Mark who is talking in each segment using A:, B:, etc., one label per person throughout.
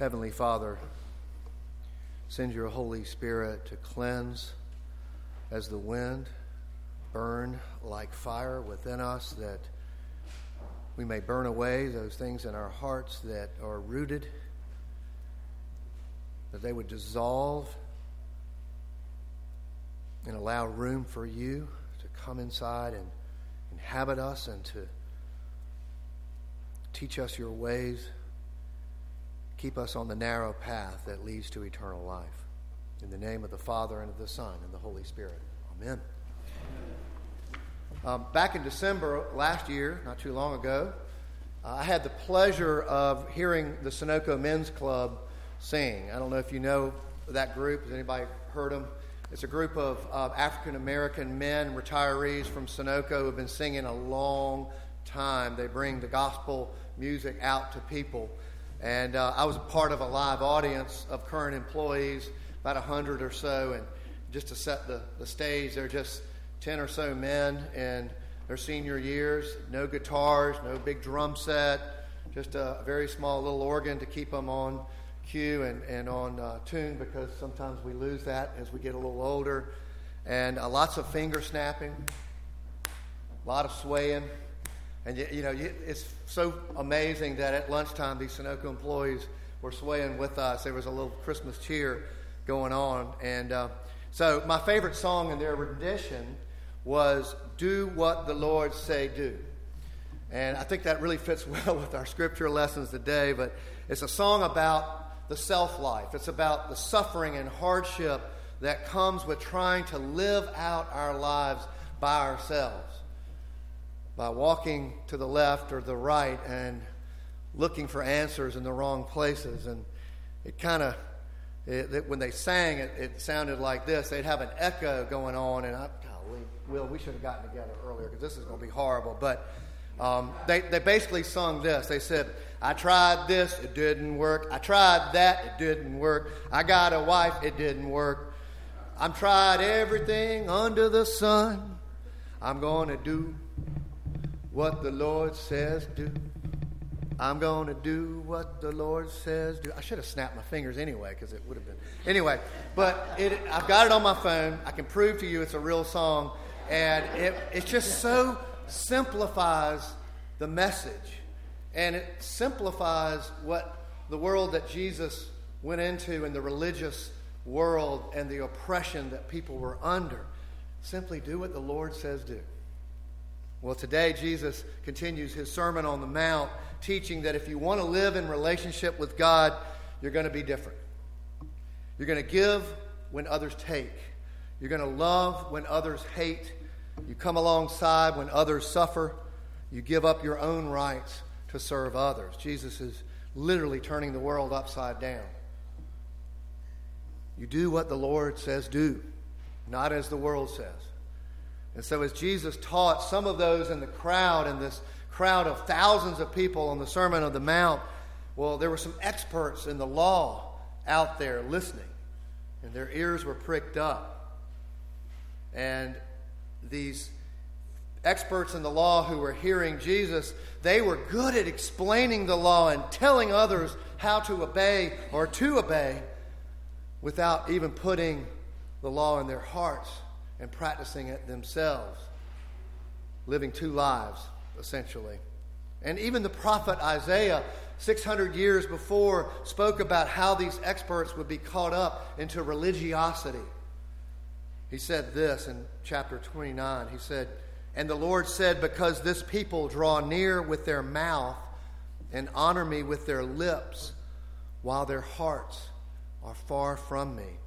A: Heavenly Father, send your Holy Spirit to cleanse as the wind, burn like fire within us, that we may burn away those things in our hearts that are rooted, that they would dissolve and allow room for you to come inside and inhabit us and to teach us your ways. Keep us on the narrow path that leads to eternal life. In the name of the Father, and of the Son, and the Holy Spirit. Amen. Um, back in December last year, not too long ago, uh, I had the pleasure of hearing the Sunoco Men's Club sing. I don't know if you know that group. Has anybody heard them? It's a group of uh, African American men, retirees from Sunoco, who have been singing a long time. They bring the gospel music out to people. And uh, I was part of a live audience of current employees, about 100 or so. And just to set the, the stage, they're just 10 or so men in their senior years, no guitars, no big drum set, just a very small little organ to keep them on cue and, and on uh, tune because sometimes we lose that as we get a little older. And uh, lots of finger snapping, a lot of swaying. And you, you know, you, it's so amazing that at lunchtime these Sunoco employees were swaying with us. There was a little Christmas cheer going on. And uh, so my favorite song in their rendition was "Do What the Lord Say Do," and I think that really fits well with our scripture lessons today. But it's a song about the self life. It's about the suffering and hardship that comes with trying to live out our lives by ourselves by walking to the left or the right and looking for answers in the wrong places. And it kind of, when they sang it, it sounded like this. They'd have an echo going on, and I, golly, Will, we should have gotten together earlier because this is going to be horrible. But um, they, they basically sung this. They said, I tried this, it didn't work. I tried that, it didn't work. I got a wife, it didn't work. I've tried everything under the sun. I'm going to do what the Lord says do. I'm going to do what the Lord says do. I should have snapped my fingers anyway because it would have been. Anyway, but it, I've got it on my phone. I can prove to you it's a real song. And it, it just so simplifies the message. And it simplifies what the world that Jesus went into in the religious world and the oppression that people were under. Simply do what the Lord says do. Well, today Jesus continues his Sermon on the Mount, teaching that if you want to live in relationship with God, you're going to be different. You're going to give when others take. You're going to love when others hate. You come alongside when others suffer. You give up your own rights to serve others. Jesus is literally turning the world upside down. You do what the Lord says do, not as the world says. And so, as Jesus taught some of those in the crowd, in this crowd of thousands of people on the Sermon on the Mount, well, there were some experts in the law out there listening, and their ears were pricked up. And these experts in the law who were hearing Jesus, they were good at explaining the law and telling others how to obey or to obey without even putting the law in their hearts and practicing it themselves, living two lives, essentially. And even the prophet Isaiah, 600 years before, spoke about how these experts would be caught up into religiosity. He said this in chapter 29. He said, And the Lord said, Because this people draw near with their mouth and honor me with their lips, while their hearts are far from me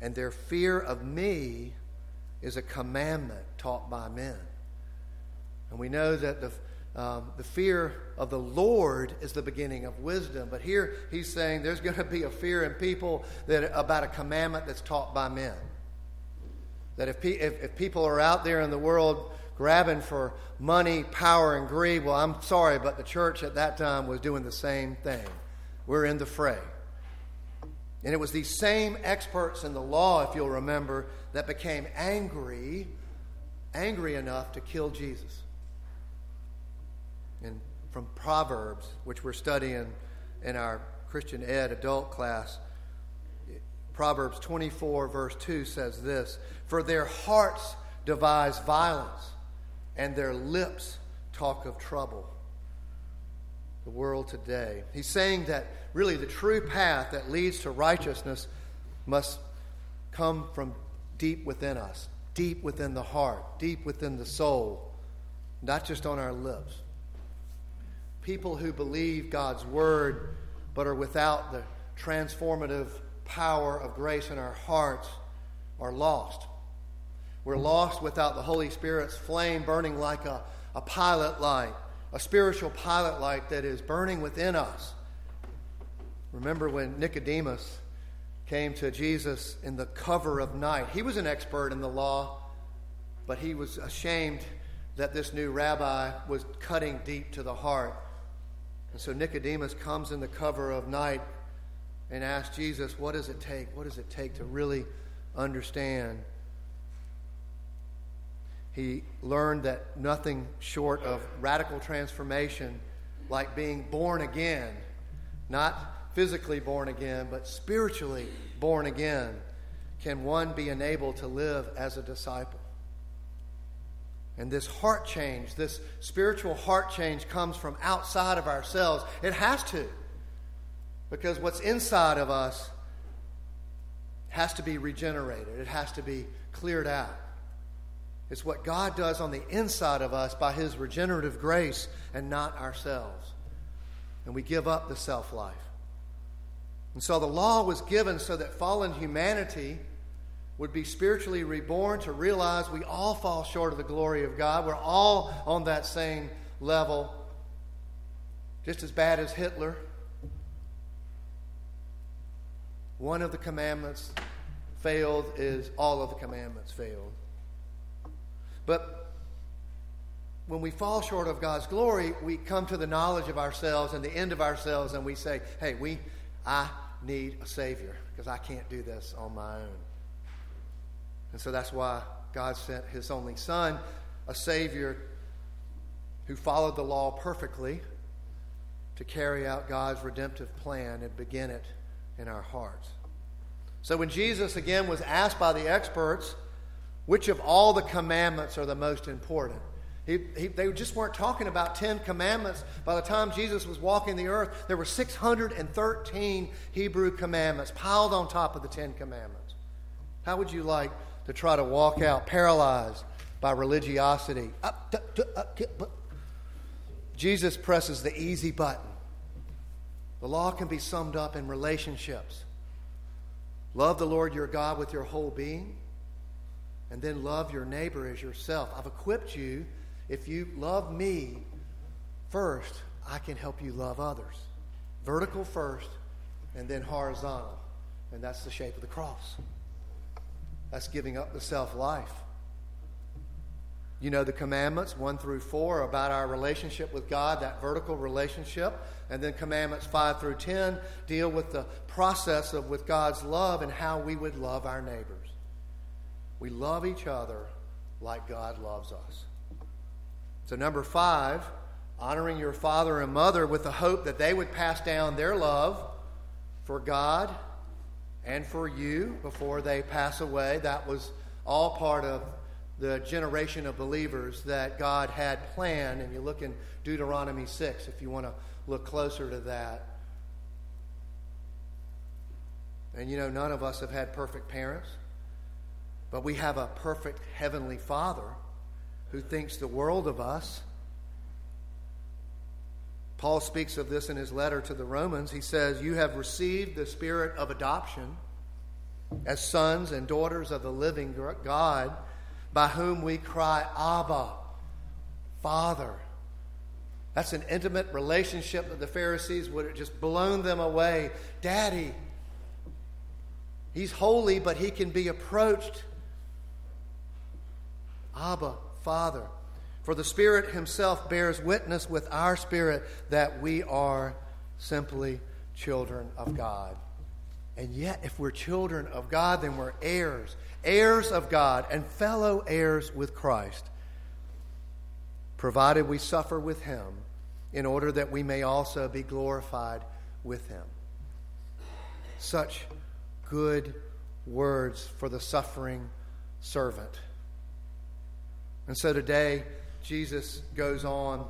A: and their fear of me is a commandment taught by men. And we know that the, um, the fear of the Lord is the beginning of wisdom. But here he's saying there's going to be a fear in people that, about a commandment that's taught by men. That if, pe- if, if people are out there in the world grabbing for money, power, and greed, well, I'm sorry, but the church at that time was doing the same thing. We're in the fray. And it was these same experts in the law, if you'll remember, that became angry, angry enough to kill Jesus. And from Proverbs, which we're studying in our Christian Ed adult class. Proverbs 24, verse 2 says this For their hearts devise violence, and their lips talk of trouble. The world today. He's saying that really the true path that leads to righteousness must come from deep within us, deep within the heart, deep within the soul, not just on our lips. People who believe God's word but are without the transformative power of grace in our hearts are lost. We're lost without the Holy Spirit's flame burning like a, a pilot light, a spiritual pilot light that is burning within us. Remember when Nicodemus came to Jesus in the cover of night. He was an expert in the law, but he was ashamed that this new rabbi was cutting deep to the heart. And so Nicodemus comes in the cover of night and asks Jesus, What does it take? What does it take to really understand? He learned that nothing short of radical transformation, like being born again, not physically born again, but spiritually born again, can one be enabled to live as a disciple. And this heart change, this spiritual heart change, comes from outside of ourselves. It has to. Because what's inside of us has to be regenerated, it has to be cleared out. It's what God does on the inside of us by His regenerative grace and not ourselves. And we give up the self life. And so the law was given so that fallen humanity would be spiritually reborn to realize we all fall short of the glory of God. We're all on that same level, just as bad as Hitler. One of the commandments failed is all of the commandments failed. But when we fall short of God's glory, we come to the knowledge of ourselves and the end of ourselves, and we say, hey, we I need a Savior because I can't do this on my own. And so that's why God sent His only Son, a Savior who followed the law perfectly to carry out God's redemptive plan and begin it in our hearts. So when Jesus again was asked by the experts, which of all the commandments are the most important? He, he, they just weren't talking about 10 commandments. By the time Jesus was walking the earth, there were 613 Hebrew commandments piled on top of the 10 commandments. How would you like to try to walk out paralyzed by religiosity? Up, up, up, Jesus presses the easy button. The law can be summed up in relationships. Love the Lord your God with your whole being, and then love your neighbor as yourself. I've equipped you if you love me first, I can help you love others. Vertical first, and then horizontal. And that's the shape of the cross. That's giving up the self life. You know the commandments, 1 through 4, about our relationship with God, that vertical relationship. And then commandments 5 through 10 deal with the process of with God's love and how we would love our neighbors. We love each other like God loves us. So, number five, honoring your father and mother with the hope that they would pass down their love for God and for you before they pass away. That was all part of the generation of believers that God had planned. And you look in Deuteronomy 6 if you want to look closer to that. And you know, none of us have had perfect parents, but we have a perfect heavenly Father who thinks the world of us. Paul speaks of this in his letter to the Romans. He says, You have received the spirit of adoption as sons and daughters of the living God, by whom we cry, Abba, Father. That's an intimate relationship that the Pharisees would have just blown them away. Daddy. He's holy, but he can be approached. Abba, Father. For the Spirit Himself bears witness with our spirit that we are simply children of God. And yet, if we're children of God, then we're heirs, heirs of God, and fellow heirs with Christ, provided we suffer with Him in order that we may also be glorified with Him. such good words for the suffering servant. And so today, Jesus goes on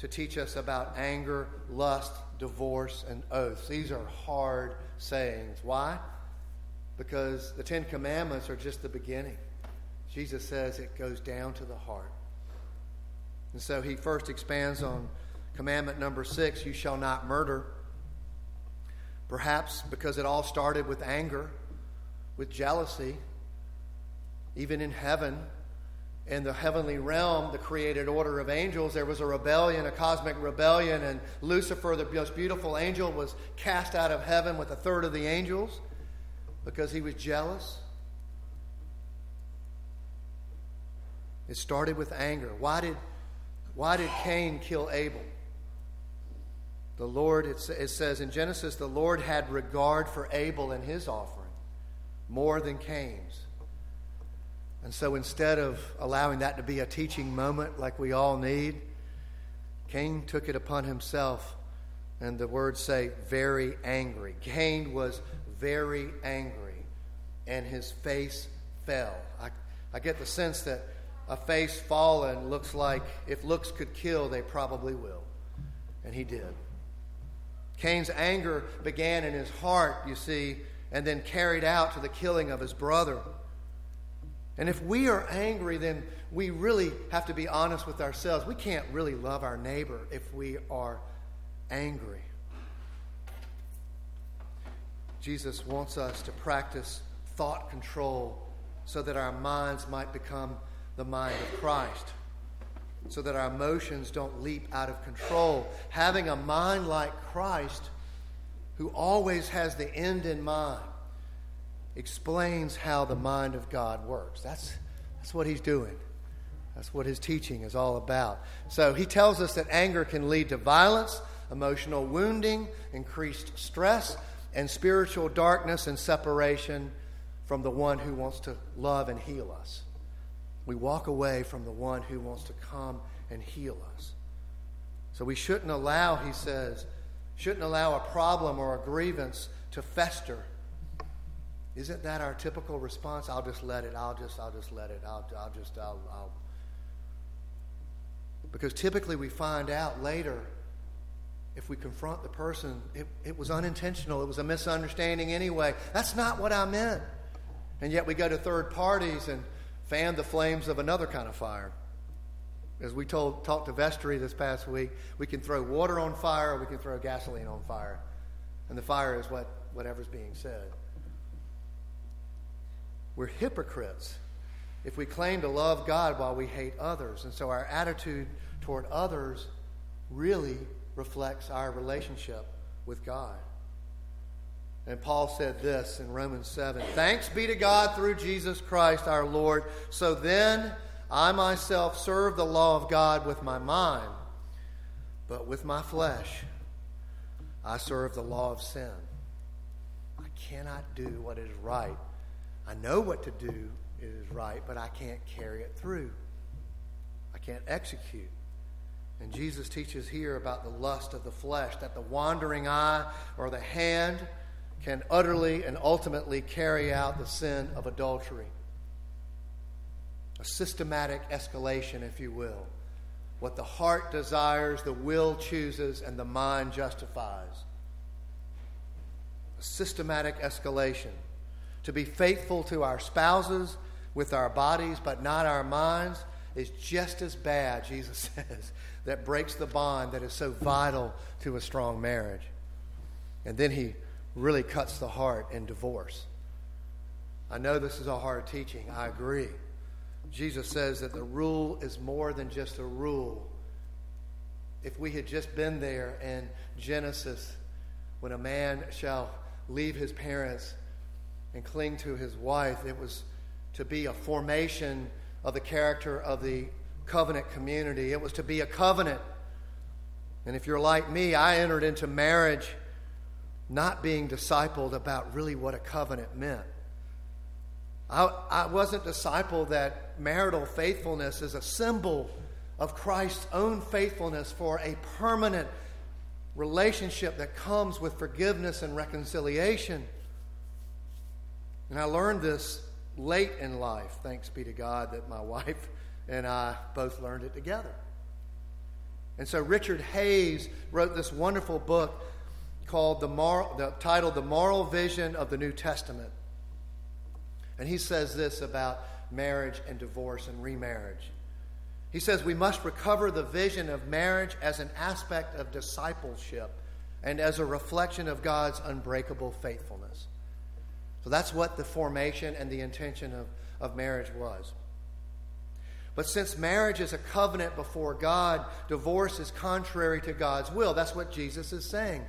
A: to teach us about anger, lust, divorce, and oaths. These are hard sayings. Why? Because the Ten Commandments are just the beginning. Jesus says it goes down to the heart. And so he first expands on commandment number six you shall not murder. Perhaps because it all started with anger, with jealousy. Even in heaven, in the heavenly realm, the created order of angels, there was a rebellion, a cosmic rebellion, and Lucifer, the most beautiful angel, was cast out of heaven with a third of the angels because he was jealous. It started with anger. Why did, why did Cain kill Abel? The Lord, it, it says in Genesis, the Lord had regard for Abel and his offering more than Cain's. And so instead of allowing that to be a teaching moment like we all need, Cain took it upon himself, and the words say, very angry. Cain was very angry, and his face fell. I, I get the sense that a face fallen looks like if looks could kill, they probably will. And he did. Cain's anger began in his heart, you see, and then carried out to the killing of his brother. And if we are angry, then we really have to be honest with ourselves. We can't really love our neighbor if we are angry. Jesus wants us to practice thought control so that our minds might become the mind of Christ, so that our emotions don't leap out of control. Having a mind like Christ, who always has the end in mind, explains how the mind of God works. That's, that's what he's doing. That's what his teaching is all about. So he tells us that anger can lead to violence, emotional wounding, increased stress, and spiritual darkness and separation from the one who wants to love and heal us. We walk away from the one who wants to come and heal us. So we shouldn't allow, he says, shouldn't allow a problem or a grievance to fester isn't that our typical response? I'll just let it. I'll just, I'll just let it. I'll, I'll just, I'll, I'll. Because typically we find out later if we confront the person, it, it was unintentional. It was a misunderstanding anyway. That's not what I meant. And yet we go to third parties and fan the flames of another kind of fire. As we told, talked to vestry this past week, we can throw water on fire or we can throw gasoline on fire. And the fire is what, whatever's being said. We're hypocrites if we claim to love God while we hate others. And so our attitude toward others really reflects our relationship with God. And Paul said this in Romans 7 Thanks be to God through Jesus Christ our Lord. So then I myself serve the law of God with my mind, but with my flesh I serve the law of sin. I cannot do what is right I know what to do is right, but I can't carry it through. I can't execute. And Jesus teaches here about the lust of the flesh, that the wandering eye or the hand can utterly and ultimately carry out the sin of adultery. A systematic escalation, if you will. What the heart desires, the will chooses, and the mind justifies. A systematic escalation to be faithful to our spouses with our bodies but not our minds is just as bad, Jesus says, that breaks the bond that is so vital to a strong marriage. And then he really cuts the heart in divorce. I know this is a hard teaching. I agree. Jesus says that the rule is more than just a rule. If we had just been there in Genesis, when a man shall leave his parents and cling to his wife. It was to be a formation of the character of the covenant community. It was to be a covenant. And if you're like me, I entered into marriage not being discipled about really what a covenant meant. I, I wasn't discipled that marital faithfulness is a symbol of Christ's own faithfulness for a permanent relationship that comes with forgiveness and reconciliation. And I learned this late in life, thanks be to God that my wife and I both learned it together. And so Richard Hays wrote this wonderful book called the, moral, the titled The Moral Vision of the New Testament. And he says this about marriage and divorce and remarriage. He says we must recover the vision of marriage as an aspect of discipleship and as a reflection of God's unbreakable faithfulness. So that's what the formation and the intention of, of marriage was. But since marriage is a covenant before God, divorce is contrary to God's will. That's what Jesus is saying.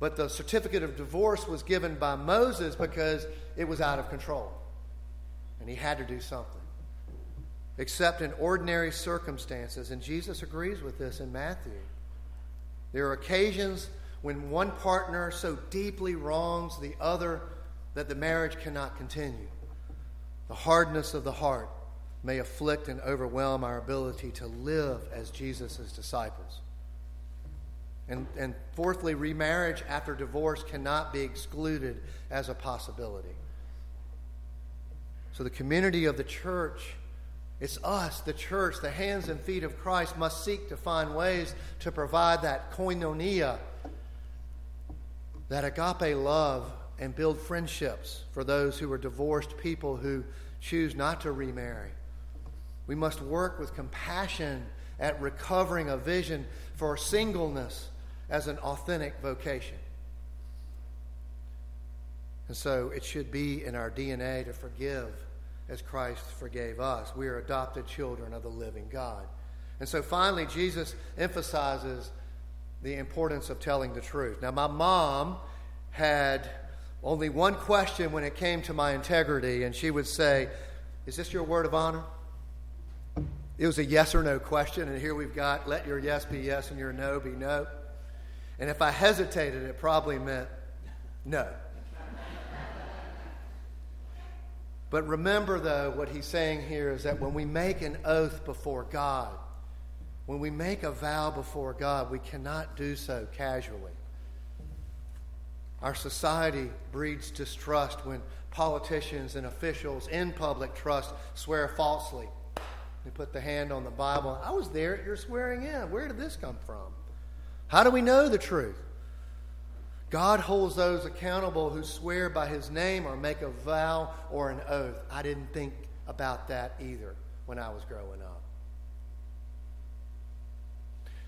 A: But the certificate of divorce was given by Moses because it was out of control. And he had to do something. Except in ordinary circumstances. And Jesus agrees with this in Matthew. There are occasions when one partner so deeply wrongs the other that the marriage cannot continue. The hardness of the heart may afflict and overwhelm our ability to live as Jesus' disciples. And, and fourthly, remarriage after divorce cannot be excluded as a possibility. So the community of the church, it's us, the church, the hands and feet of Christ, must seek to find ways to provide that koinonia, that agape love, and build friendships for those who are divorced people who choose not to remarry. We must work with compassion at recovering a vision for singleness as an authentic vocation. And so it should be in our DNA to forgive as Christ forgave us. We are adopted children of the living God. And so finally, Jesus emphasizes the importance of telling the truth. Now, my mom had only one question when it came to my integrity, and she would say, Is this your word of honor? It was a yes or no question, and here we've got let your yes be yes and your no be no. And if I hesitated, it probably meant no. But remember, though, what he's saying here is that when we make an oath before God, when we make a vow before God, we cannot do so casually. Our society breeds distrust when politicians and officials in public trust swear falsely they put the hand on the Bible. I was there at your swearing in. Where did this come from? How do we know the truth? God holds those accountable who swear by his name or make a vow or an oath. I didn't think about that either when I was growing up.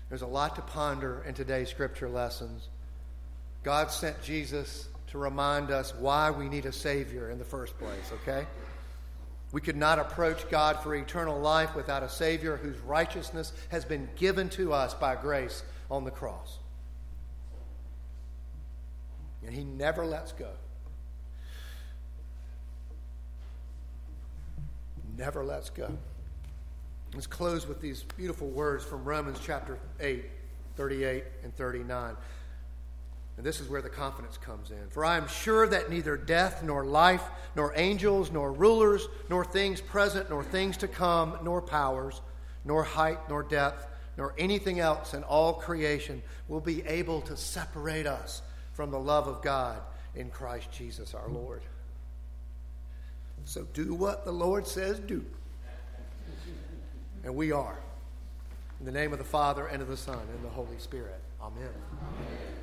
A: There's a lot to ponder in today's scripture lessons. God sent Jesus to remind us why we need a Savior in the first place, okay? We could not approach God for eternal life without a Savior whose righteousness has been given to us by grace on the cross. And He never lets go. Never lets go. Let's close with these beautiful words from Romans chapter 8, 38 and 39. And this is where the confidence comes in. For I am sure that neither death, nor life, nor angels, nor rulers, nor things present, nor things to come, nor powers, nor height, nor depth, nor anything else in all creation will be able to separate us from the love of God in Christ Jesus our Lord. So do what the Lord says do. And we are. In the name of the Father, and of the Son, and the Holy Spirit. Amen. Amen.